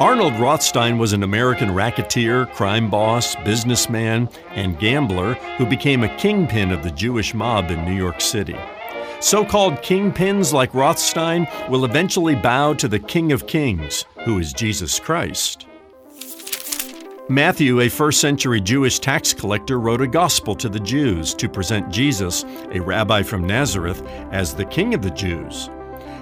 Arnold Rothstein was an American racketeer, crime boss, businessman, and gambler who became a kingpin of the Jewish mob in New York City. So called kingpins like Rothstein will eventually bow to the King of Kings, who is Jesus Christ. Matthew, a first century Jewish tax collector, wrote a gospel to the Jews to present Jesus, a rabbi from Nazareth, as the King of the Jews.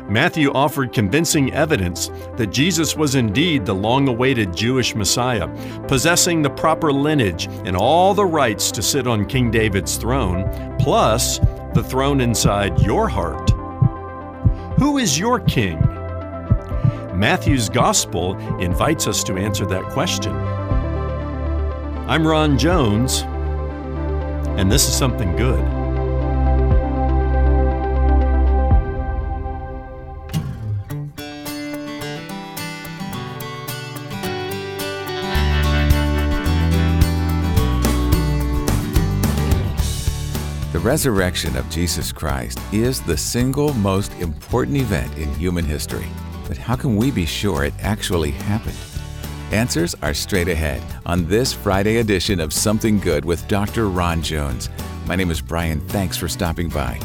Matthew offered convincing evidence that Jesus was indeed the long awaited Jewish Messiah, possessing the proper lineage and all the rights to sit on King David's throne, plus the throne inside your heart. Who is your king? Matthew's gospel invites us to answer that question. I'm Ron Jones, and this is something good. The resurrection of Jesus Christ is the single most important event in human history. But how can we be sure it actually happened? Answers are straight ahead on this Friday edition of Something Good with Dr. Ron Jones. My name is Brian. Thanks for stopping by.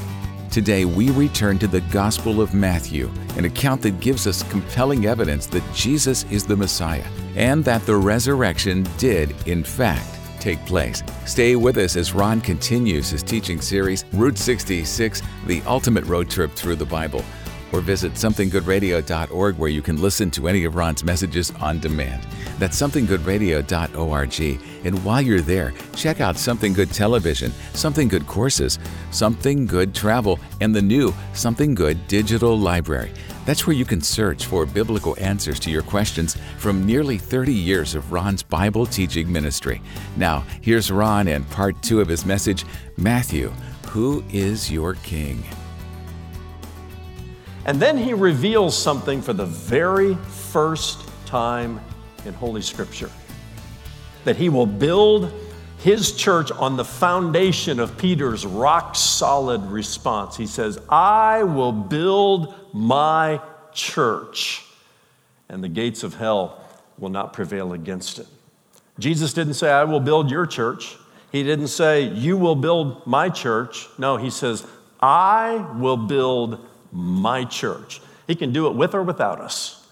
Today, we return to the Gospel of Matthew, an account that gives us compelling evidence that Jesus is the Messiah and that the resurrection did, in fact, take place. Stay with us as Ron continues his teaching series, Route 66 The Ultimate Road Trip Through the Bible. Or visit somethinggoodradio.org where you can listen to any of Ron's messages on demand. That's somethinggoodradio.org. And while you're there, check out Something Good Television, Something Good Courses, Something Good Travel, and the new Something Good Digital Library. That's where you can search for biblical answers to your questions from nearly 30 years of Ron's Bible teaching ministry. Now, here's Ron and part two of his message Matthew, who is your king? And then he reveals something for the very first time in Holy Scripture that he will build his church on the foundation of Peter's rock solid response. He says, I will build my church, and the gates of hell will not prevail against it. Jesus didn't say, I will build your church. He didn't say, You will build my church. No, he says, I will build my church. He can do it with or without us.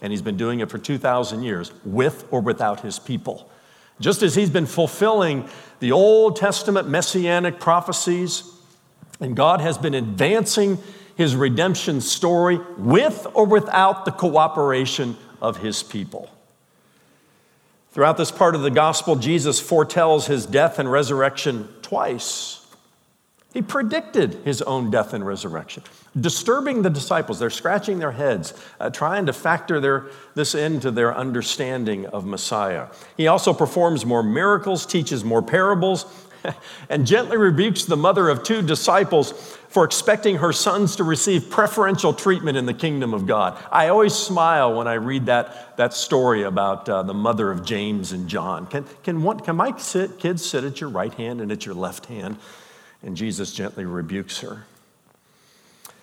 And he's been doing it for 2,000 years, with or without his people. Just as he's been fulfilling the Old Testament messianic prophecies, and God has been advancing his redemption story with or without the cooperation of his people. Throughout this part of the gospel, Jesus foretells his death and resurrection twice. He predicted his own death and resurrection, disturbing the disciples. They're scratching their heads, uh, trying to factor their, this into their understanding of Messiah. He also performs more miracles, teaches more parables, and gently rebukes the mother of two disciples for expecting her sons to receive preferential treatment in the kingdom of God. I always smile when I read that, that story about uh, the mother of James and John. Can, can, one, can my sit, kids sit at your right hand and at your left hand? And Jesus gently rebukes her.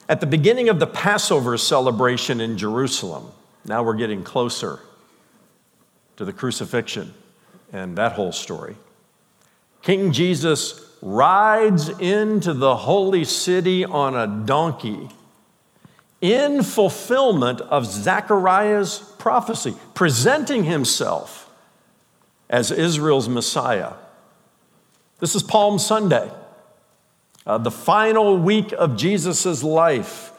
At the beginning of the Passover celebration in Jerusalem, now we're getting closer to the crucifixion and that whole story. King Jesus rides into the holy city on a donkey in fulfillment of Zechariah's prophecy, presenting himself as Israel's Messiah. This is Palm Sunday. Uh, the final week of Jesus' life,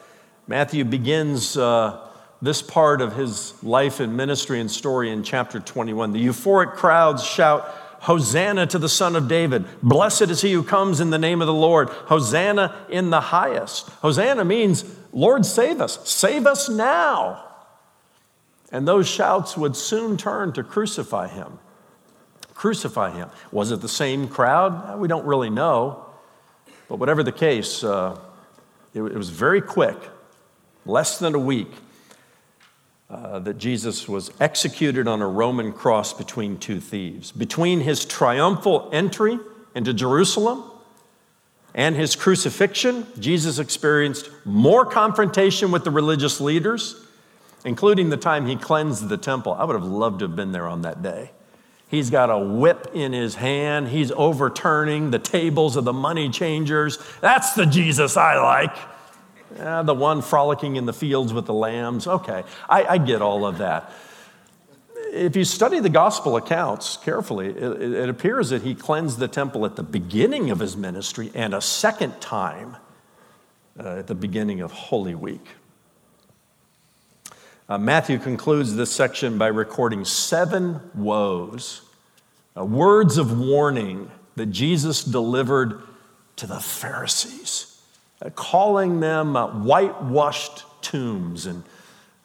Matthew begins uh, this part of his life and ministry and story in chapter 21. The euphoric crowds shout, Hosanna to the Son of David. Blessed is he who comes in the name of the Lord. Hosanna in the highest. Hosanna means, Lord, save us. Save us now. And those shouts would soon turn to crucify him. Crucify him. Was it the same crowd? We don't really know. But whatever the case, uh, it, it, was very quick, less than a week, uh, that Jesus was executed on a Roman cross between two thieves. Between his triumphal entry into Jerusalem and his crucifixion, Jesus experienced more confrontation with the religious leaders including the time he cleansed the temple. I would have loved to have been there on that day. He's got a whip in his hand. He's overturning the tables of the money changers. That's the Jesus I like. Yeah, the one frolicking in the fields with the lambs. Okay, I, I get all of that. If you study the gospel accounts carefully, it, it appears that he cleansed the temple at the beginning of his ministry and a second time uh, at the beginning of Holy Week. Uh, Matthew concludes this section by recording seven woes, uh, words of warning that Jesus delivered to the Pharisees, uh, calling them uh, whitewashed tombs and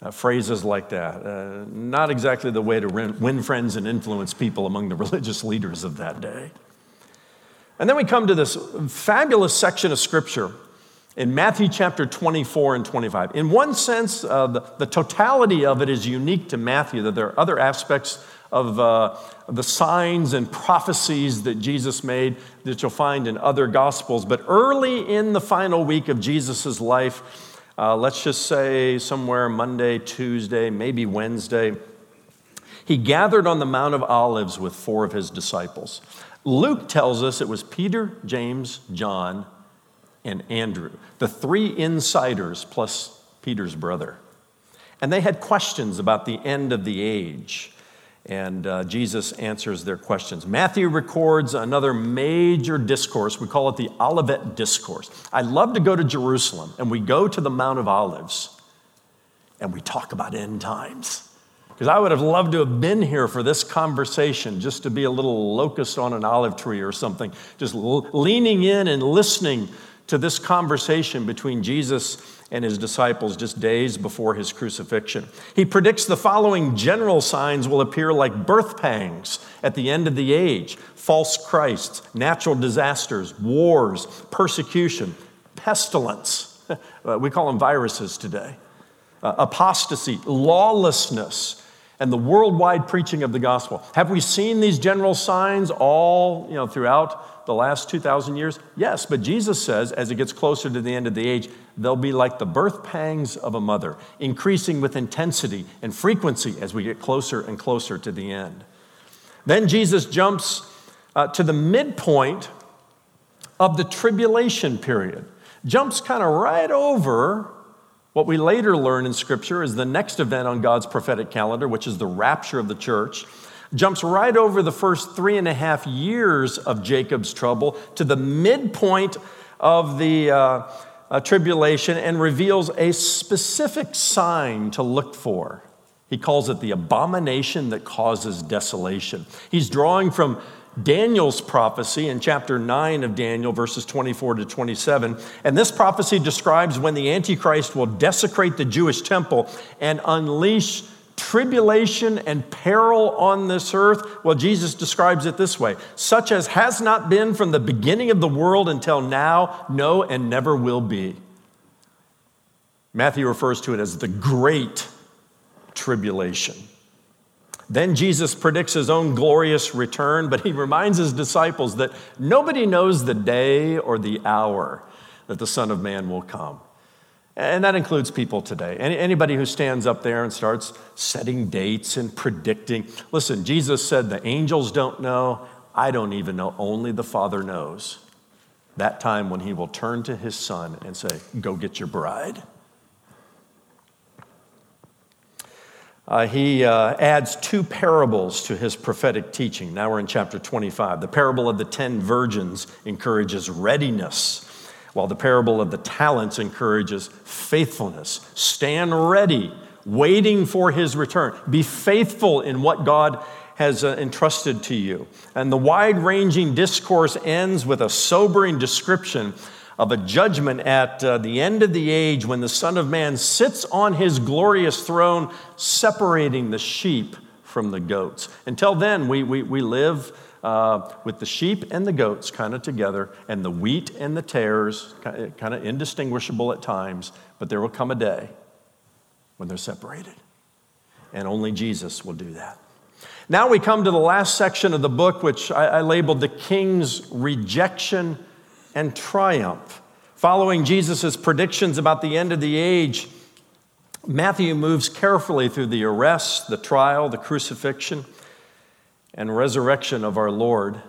uh, phrases like that. Uh, not exactly the way to win friends and influence people among the religious leaders of that day. And then we come to this fabulous section of scripture in Matthew chapter 24 and 25. In one sense, uh, the, the, totality of it is unique to Matthew, that there are other aspects of uh, the signs and prophecies that Jesus made that you'll find in other gospels. But early in the final week of Jesus' life, uh, let's just say somewhere Monday, Tuesday, maybe Wednesday, he gathered on the Mount of Olives with four of his disciples. Luke tells us it was Peter, James, John, and Andrew, the three insiders plus Peter's brother. And they had questions about the end of the age. And uh, Jesus answers their questions. Matthew records another major discourse. We call it the Olivet Discourse. I love to go to Jerusalem and we go to the Mount of Olives and we talk about end times. Because I would have loved to have been here for this conversation, just to be a little locust on an olive tree or something, just leaning in and listening to this conversation between Jesus and his disciples just days before his crucifixion. He predicts the following general signs will appear like birth pangs at the end of the age false Christs, natural disasters, wars, persecution, pestilence. we call them viruses today. Uh, apostasy, lawlessness, and the worldwide preaching of the gospel. Have we seen these general signs all you know, throughout the last 2,000 years? Yes, but Jesus says as it gets closer to the end of the age, they'll be like the birth pangs of a mother, increasing with intensity and frequency as we get closer and closer to the end. Then Jesus jumps uh, to the midpoint of the tribulation period, jumps kind of right over what we later learn in Scripture is the next event on God's prophetic calendar, which is the rapture of the church jumps right over the first three and a half years of Jacob's trouble to the midpoint of the uh, uh, tribulation and reveals a specific sign to look for. He calls it the abomination that causes desolation. He's drawing from Daniel's prophecy in chapter 9 of Daniel, verses 24 to 27. And this prophecy describes when the Antichrist will desecrate the Jewish temple and unleash tribulation and peril on this earth? Well, Jesus describes it this way such as has not been from the beginning of the world until now, no, and never will be. Matthew refers to it as the great tribulation. Then Jesus predicts his own glorious return, but he reminds his disciples that nobody knows the day or the hour that the Son of Man will come. And that includes people today. anybody who stands up there and starts setting dates and predicting. Listen, Jesus said the angels don't know. I don't even know. Only the Father knows. That time when he will turn to his son and say, Go get your bride. Uh, he uh, adds two parables to his prophetic teaching. Now we're in chapter 25. The parable of the ten virgins encourages readiness while the parable of the talents encourages faithfulness. Stand ready, waiting for his return. Be faithful in what God has uh, entrusted to you. And the wide ranging discourse ends with a sobering description of a judgment at uh, the end of the age when the Son of Man sits on his glorious throne, separating the sheep from the goats. Until then, we, we, we live uh, with the sheep and the goats kind of together, and the wheat and the tares kind of indistinguishable at times, but there will come a day when they're separated. And only Jesus will do that. Now we come to the last section of the book, which I, I labeled the king's rejection and triumph. Following Jesus' predictions about the end of the age, Matthew moves carefully through the arrest, the trial, the crucifixion, and resurrection of our Lord.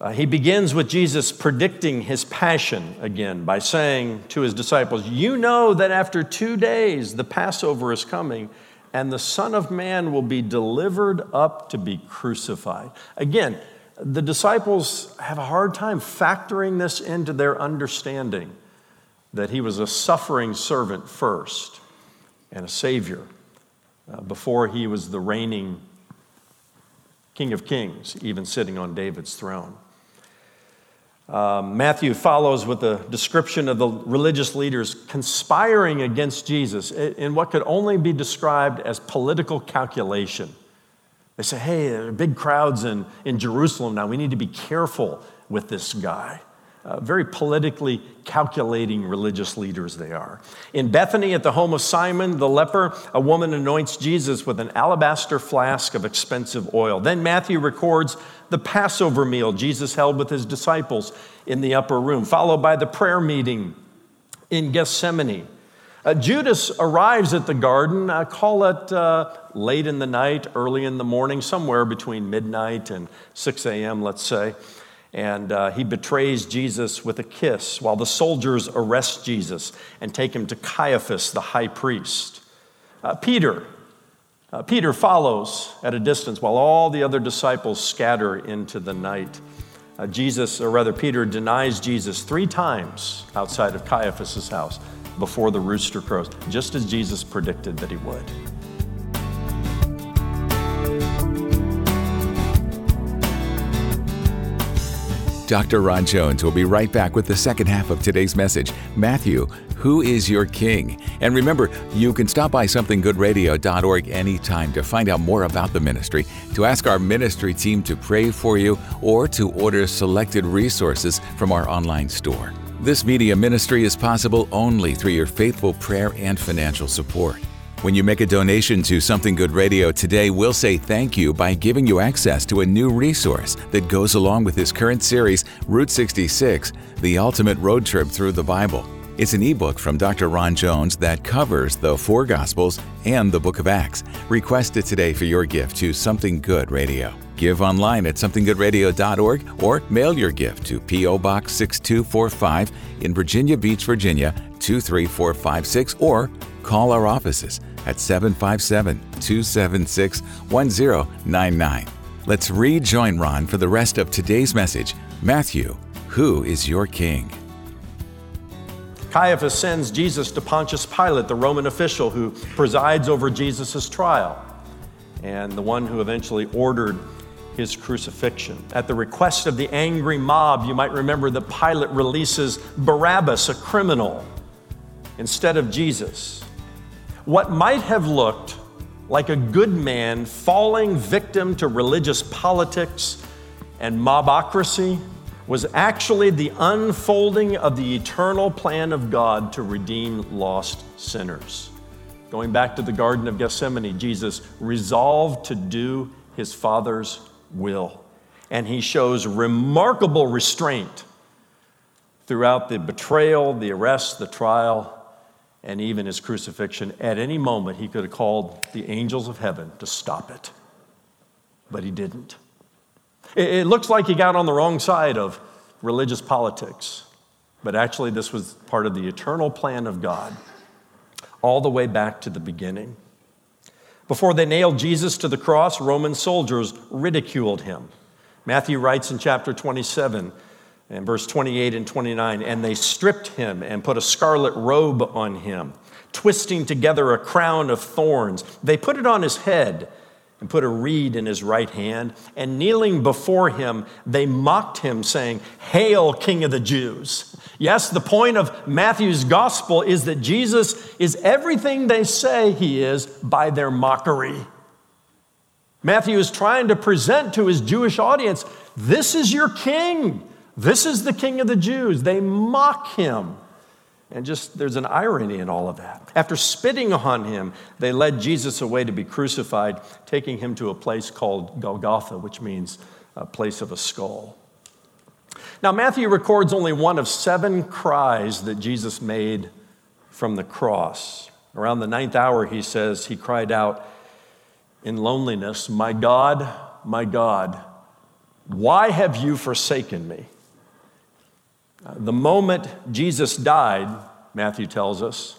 Uh, he begins with Jesus predicting his passion again by saying to his disciples, You know that after two days the Passover is coming, and the Son of Man will be delivered up to be crucified. Again, the disciples have a hard time factoring this into their understanding that he was a suffering servant first and a savior uh, before he was the reigning King of Kings, even sitting on David's throne. Um, Matthew follows with a description of the religious leaders conspiring against Jesus in what could only be described as political calculation. They say, hey, there are big crowds in, in Jerusalem now. We need to be careful with this guy. Uh, very politically calculating religious leaders they are. In Bethany, at the home of Simon the leper, a woman anoints Jesus with an alabaster flask of expensive oil. Then Matthew records the Passover meal Jesus held with his disciples in the upper room, followed by the prayer meeting in Gethsemane. Uh, Judas arrives at the garden, uh, call it uh, late in the night, early in the morning, somewhere between midnight and 6 a.m., let's say. And uh, he betrays Jesus with a kiss while the soldiers arrest Jesus and take him to Caiaphas, the high priest. Uh, Peter, uh, Peter follows at a distance while all the other disciples scatter into the night. Jesus, or rather, Peter denies Jesus three times outside of Caiaphas' house before the rooster crows, just as Jesus predicted that he would. Dr. Ron Jones will be right back with the second half of today's message Matthew, who is your king? And remember, you can stop by somethinggoodradio.org anytime to find out more about the ministry, to ask our ministry team to pray for you, or to order selected resources from our online store. This media ministry is possible only through your faithful prayer and financial support. When you make a donation to Something Good Radio today, we'll say thank you by giving you access to a new resource that goes along with this current series, Route 66 The Ultimate Road Trip Through the Bible. It's an ebook from Dr. Ron Jones that covers the four Gospels and the book of Acts. Request it today for your gift to Something Good Radio. Give online at somethinggoodradio.org or mail your gift to P.O. Box 6245 in Virginia Beach, Virginia 23456 or call our offices at 757 276 1099. Let's rejoin Ron for the rest of today's message Matthew, who is your king? Caiaphas sends Jesus to Pontius Pilate, the Roman official who presides over Jesus' trial and the one who eventually ordered his crucifixion. At the request of the angry mob, you might remember that Pilate releases Barabbas, a criminal, instead of Jesus. What might have looked like a good man falling victim to religious politics and mobocracy was actually the unfolding of the eternal plan of God to redeem lost sinners. Going back to the Garden of Gethsemane, Jesus resolved to do his Father's will. And he shows remarkable restraint throughout the betrayal, the arrest, the trial, and even his crucifixion. At any moment, he could have called the angels of heaven to stop it, but he didn't. It, looks like he got on the wrong side of religious politics, but actually, this was part of the eternal plan of God, all the way back to the beginning. Before they nailed Jesus to the cross, Roman soldiers ridiculed him. Matthew writes in chapter 27 and verse 28 and 29 and they stripped him and put a scarlet robe on him, twisting together a crown of thorns. They put it on his head and put a reed in his right hand, and kneeling before him, they mocked him, saying, Hail, King of the Jews! Yes, the point of Matthew's gospel is that Jesus is everything they say he is by their mockery. Matthew is trying to present to his Jewish audience this is your king. This is the king of the Jews. They mock him. And just there's an irony in all of that. After spitting on him, they led Jesus away to be crucified, taking him to a place called Golgotha, which means a place of a skull. Now, Matthew records only one of seven cries that Jesus made from the cross, Around the ninth hour, he says, he cried out in loneliness, My God, my God, why have you forsaken me? The moment Jesus died, Matthew tells us,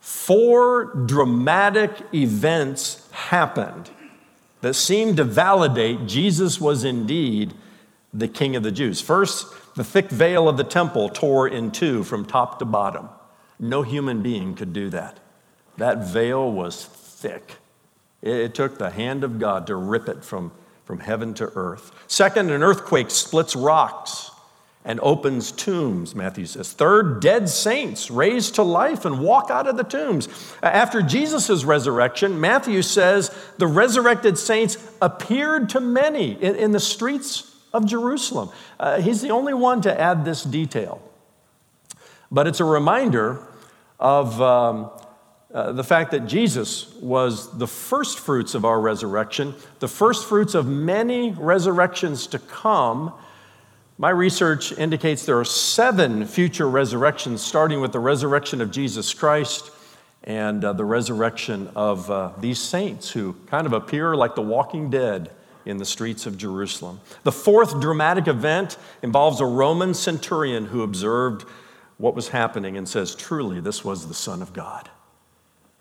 four dramatic events happened that seemed to validate Jesus was indeed the King of the Jews. First, the thick veil of the temple tore in two from top to bottom. No human being could do that. That veil was thick. It took the hand of God to rip it from, from heaven to earth. Second, an earthquake splits rocks and opens tombs, Matthew says. Third, dead saints raised to life and walk out of the tombs. After Jesus' resurrection, Matthew says the resurrected saints appeared to many in, in the streets of Jerusalem. Uh, he's the only one to add this detail. But it's a reminder of um, uh, the fact that Jesus was the first fruits of our resurrection, the first fruits of many resurrections to come. My research indicates there are seven future resurrections, starting with the resurrection of Jesus Christ and uh, the resurrection of uh, these saints who kind of appear like the walking dead in the streets of Jerusalem. The fourth dramatic event involves a Roman centurion who observed what was happening and says, Truly, this was the Son of God.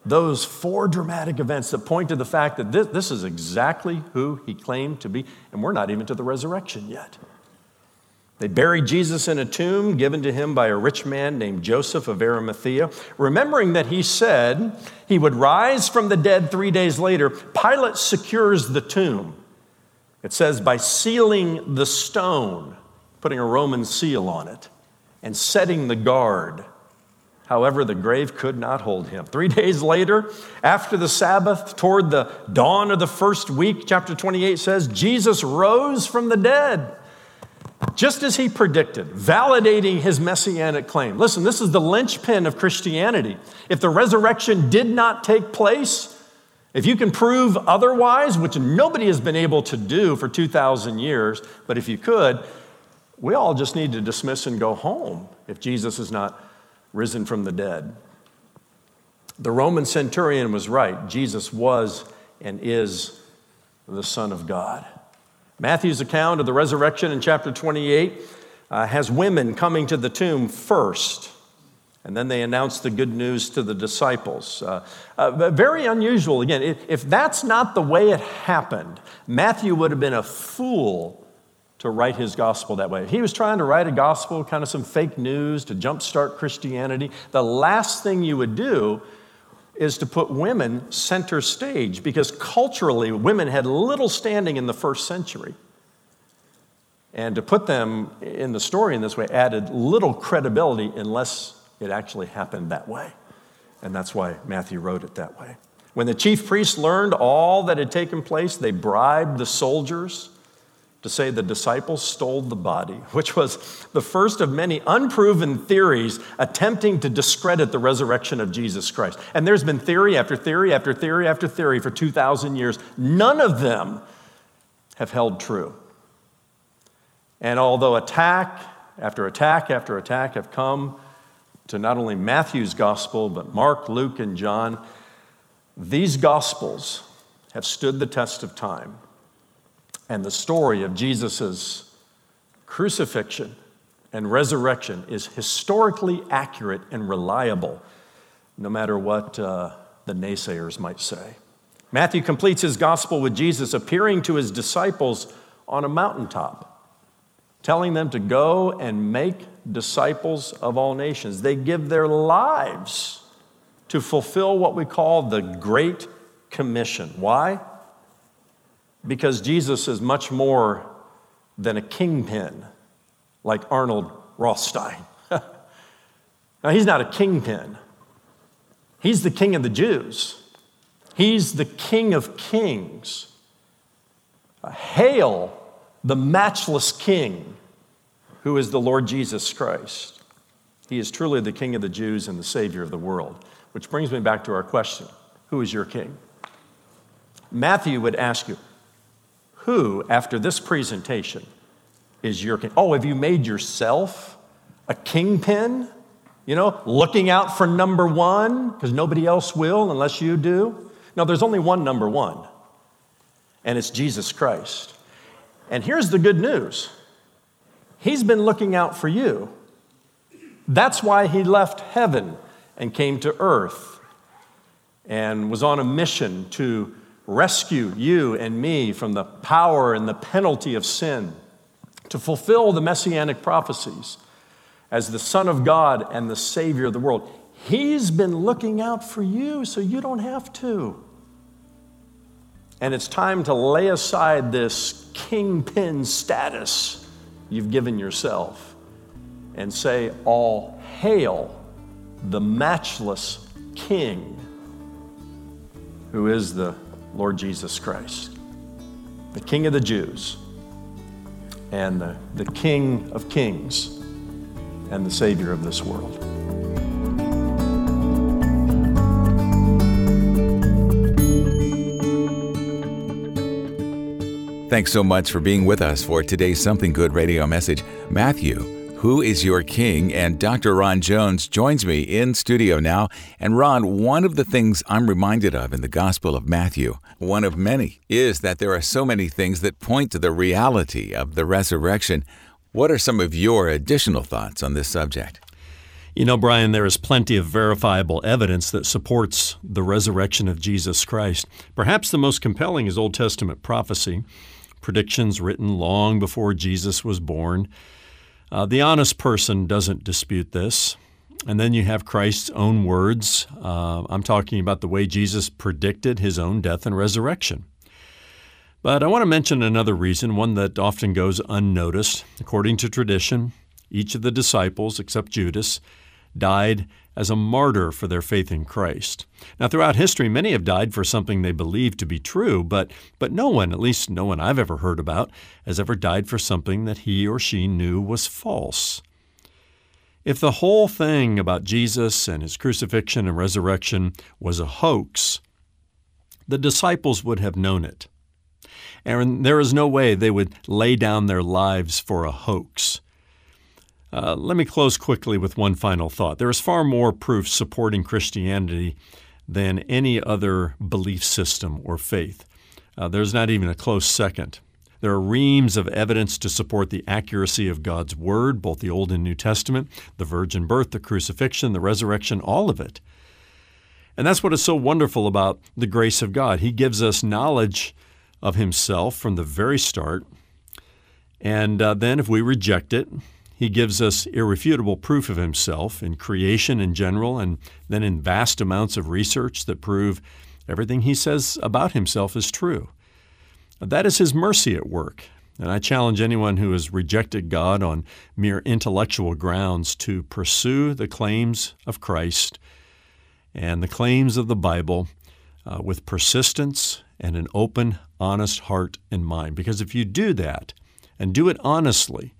Those four dramatic events that point to the fact that this, this is exactly who he claimed to be, and we're not even to the resurrection yet. They buried Jesus in a tomb given to him by a rich man named Joseph of Arimathea. Remembering that he said he would rise from the dead three days later, Pilate secures the tomb. It says, by sealing the stone, putting a Roman seal on it and setting the guard. However, the grave could not hold him. Three days later, after the Sabbath, toward the dawn of the first week, chapter 28 says, Jesus rose from the dead, just as he predicted, validating his messianic claim. Listen, this is the linchpin of Christianity. If the resurrection did not take place, if you can prove otherwise, which nobody has been able to do for 2,000 years, but if you could, we all just need to dismiss and go home if Jesus is not risen from the dead. The Roman centurion was right. Jesus was and is the Son of God. Matthew's account of the resurrection in chapter 28 uh, has women coming to the tomb first. And then they announce the good news to the disciples. Uh, uh, very unusual. Again, if, if that's not the way it happened, Matthew would have been a fool to write his gospel that way. He was trying to write a gospel, kind of some fake news to jumpstart Christianity. The last thing you would do is to put women center stage because culturally, women had little standing in the first century. And to put them in the story in this way added little credibility unless it actually happened that way. And that's why Matthew wrote it that way. When the chief priests learned all that had taken place, they bribed the soldiers to say the disciples stole the body, which was the first of many unproven theories attempting to discredit the resurrection of Jesus Christ. And there's been theory after theory after theory after theory for 2,000 years. None of them have held true. And although attack after attack after attack have come to not only Matthew's gospel, but Mark, Luke, and John, these gospels have stood the test of time and the story of Jesus' crucifixion and resurrection is historically accurate and reliable, no matter what uh, the naysayers might say. Matthew completes his gospel with Jesus appearing to his disciples on a mountaintop, telling them to go and make disciples of all nations. They give their lives to fulfill what we call the Great Commission. Why? Because Jesus is much more than a kingpin like Arnold Rothstein. now, he's not a kingpin, he's the king of the Jews, he's the king of kings. Hail the matchless king who is the Lord Jesus Christ. He is truly the king of the Jews and the savior of the world. Which brings me back to our question Who is your king? Matthew would ask you, who, after this presentation, is your king? Oh, have you made yourself a kingpin You know, looking out for number one, because nobody else will unless you do. No, there's only one number one, and it's Jesus Christ. And here's the good news He's been looking out for you. That's why He left heaven and came to earth and was on a mission to rescue you and me from the power and the penalty of sin, to fulfill the messianic prophecies as the Son of God and the Savior of the world. He's been looking out for you so you don't have to. And it's time to lay aside this kingpin status you've given yourself and say, All hail the matchless King who is the Lord Jesus Christ, the King of the Jews and the, the King of Kings and the Savior of this world. Thanks so much for being with us for today's Something Good radio message. Matthew, who is your king? And Dr. Ron Jones joins me in studio now. And Ron, one of the things I'm reminded of in the Gospel of Matthew, one of many, is that there are so many things that point to the reality of the resurrection. What are some of your additional thoughts on this subject? You know, Brian, there is plenty of verifiable evidence that supports the resurrection of Jesus Christ. Perhaps the most compelling is Old Testament prophecy, predictions written long before Jesus was born. Uh, the honest person doesn't dispute this. And then you have Christ's own words. Uh, I'm talking about the way Jesus predicted his own death and resurrection. But I want to mention another reason, one that often goes unnoticed. According to tradition, each of the disciples, except Judas, died as a martyr for their faith in Christ. Now, throughout history, many have died for something they believed to be true, but, but no one, at least no one I've ever heard about, has ever died for something that he or she knew was false. If the whole thing about Jesus and his crucifixion and resurrection was a hoax, the disciples would have known it. And there is no way they would lay down their lives for a hoax. Uh, let me close quickly with one final thought. There is far more proof supporting Christianity than any other belief system or faith. Uh, there's not even a close second. There are reams of evidence to support the accuracy of God's Word, both the Old and New Testament, the virgin birth, the crucifixion, the resurrection, all of it. And that's what is so wonderful about the grace of God. He gives us knowledge of himself from the very start. And uh, then, if we reject it, he gives us irrefutable proof of himself in creation in general, and then in vast amounts of research that prove everything he says about himself is true. That is his mercy at work. And I challenge anyone who has rejected God on mere intellectual grounds to pursue the claims of Christ and the claims of the Bible uh, with persistence and an open, honest heart and mind. Because if you do that and do it honestly,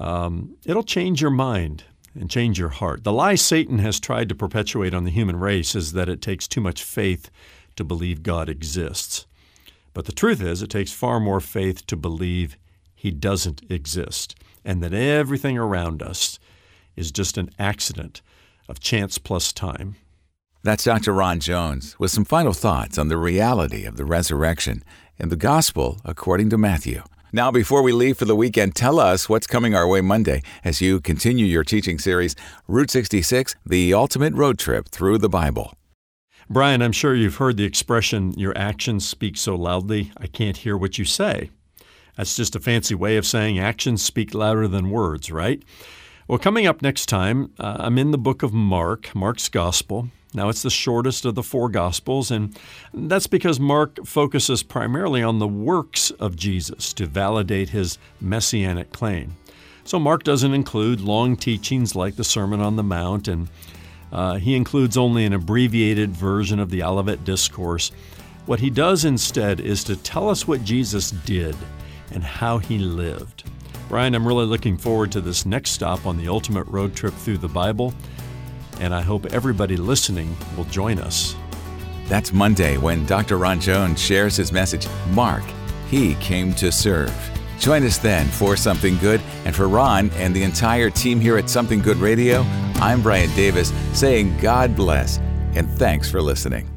um, it'll change your mind and change your heart. The lie Satan has tried to perpetuate on the human race is that it takes too much faith to believe God exists. But the truth is, it takes far more faith to believe he doesn't exist and that everything around us is just an accident of chance plus time. That's Dr. Ron Jones with some final thoughts on the reality of the resurrection in the gospel according to Matthew. Now, before we leave for the weekend, tell us what's coming our way Monday as you continue your teaching series, Route 66 The Ultimate Road Trip Through the Bible. Brian, I'm sure you've heard the expression, your actions speak so loudly, I can't hear what you say. That's just a fancy way of saying actions speak louder than words, right? Well, coming up next time, uh, I'm in the book of Mark, Mark's Gospel. Now, it's the shortest of the four Gospels, and that's because Mark focuses primarily on the works of Jesus to validate his messianic claim. So, Mark doesn't include long teachings like the Sermon on the Mount, and uh, he includes only an abbreviated version of the Olivet Discourse. What he does instead is to tell us what Jesus did and how he lived. Brian, I'm really looking forward to this next stop on the ultimate road trip through the Bible and I hope everybody listening will join us. That's Monday when Dr. Ron Jones shares his message Mark, He Came to Serve. Join us then for Something Good, and for Ron and the entire team here at Something Good Radio, I'm Brian Davis saying God bless and thanks for listening.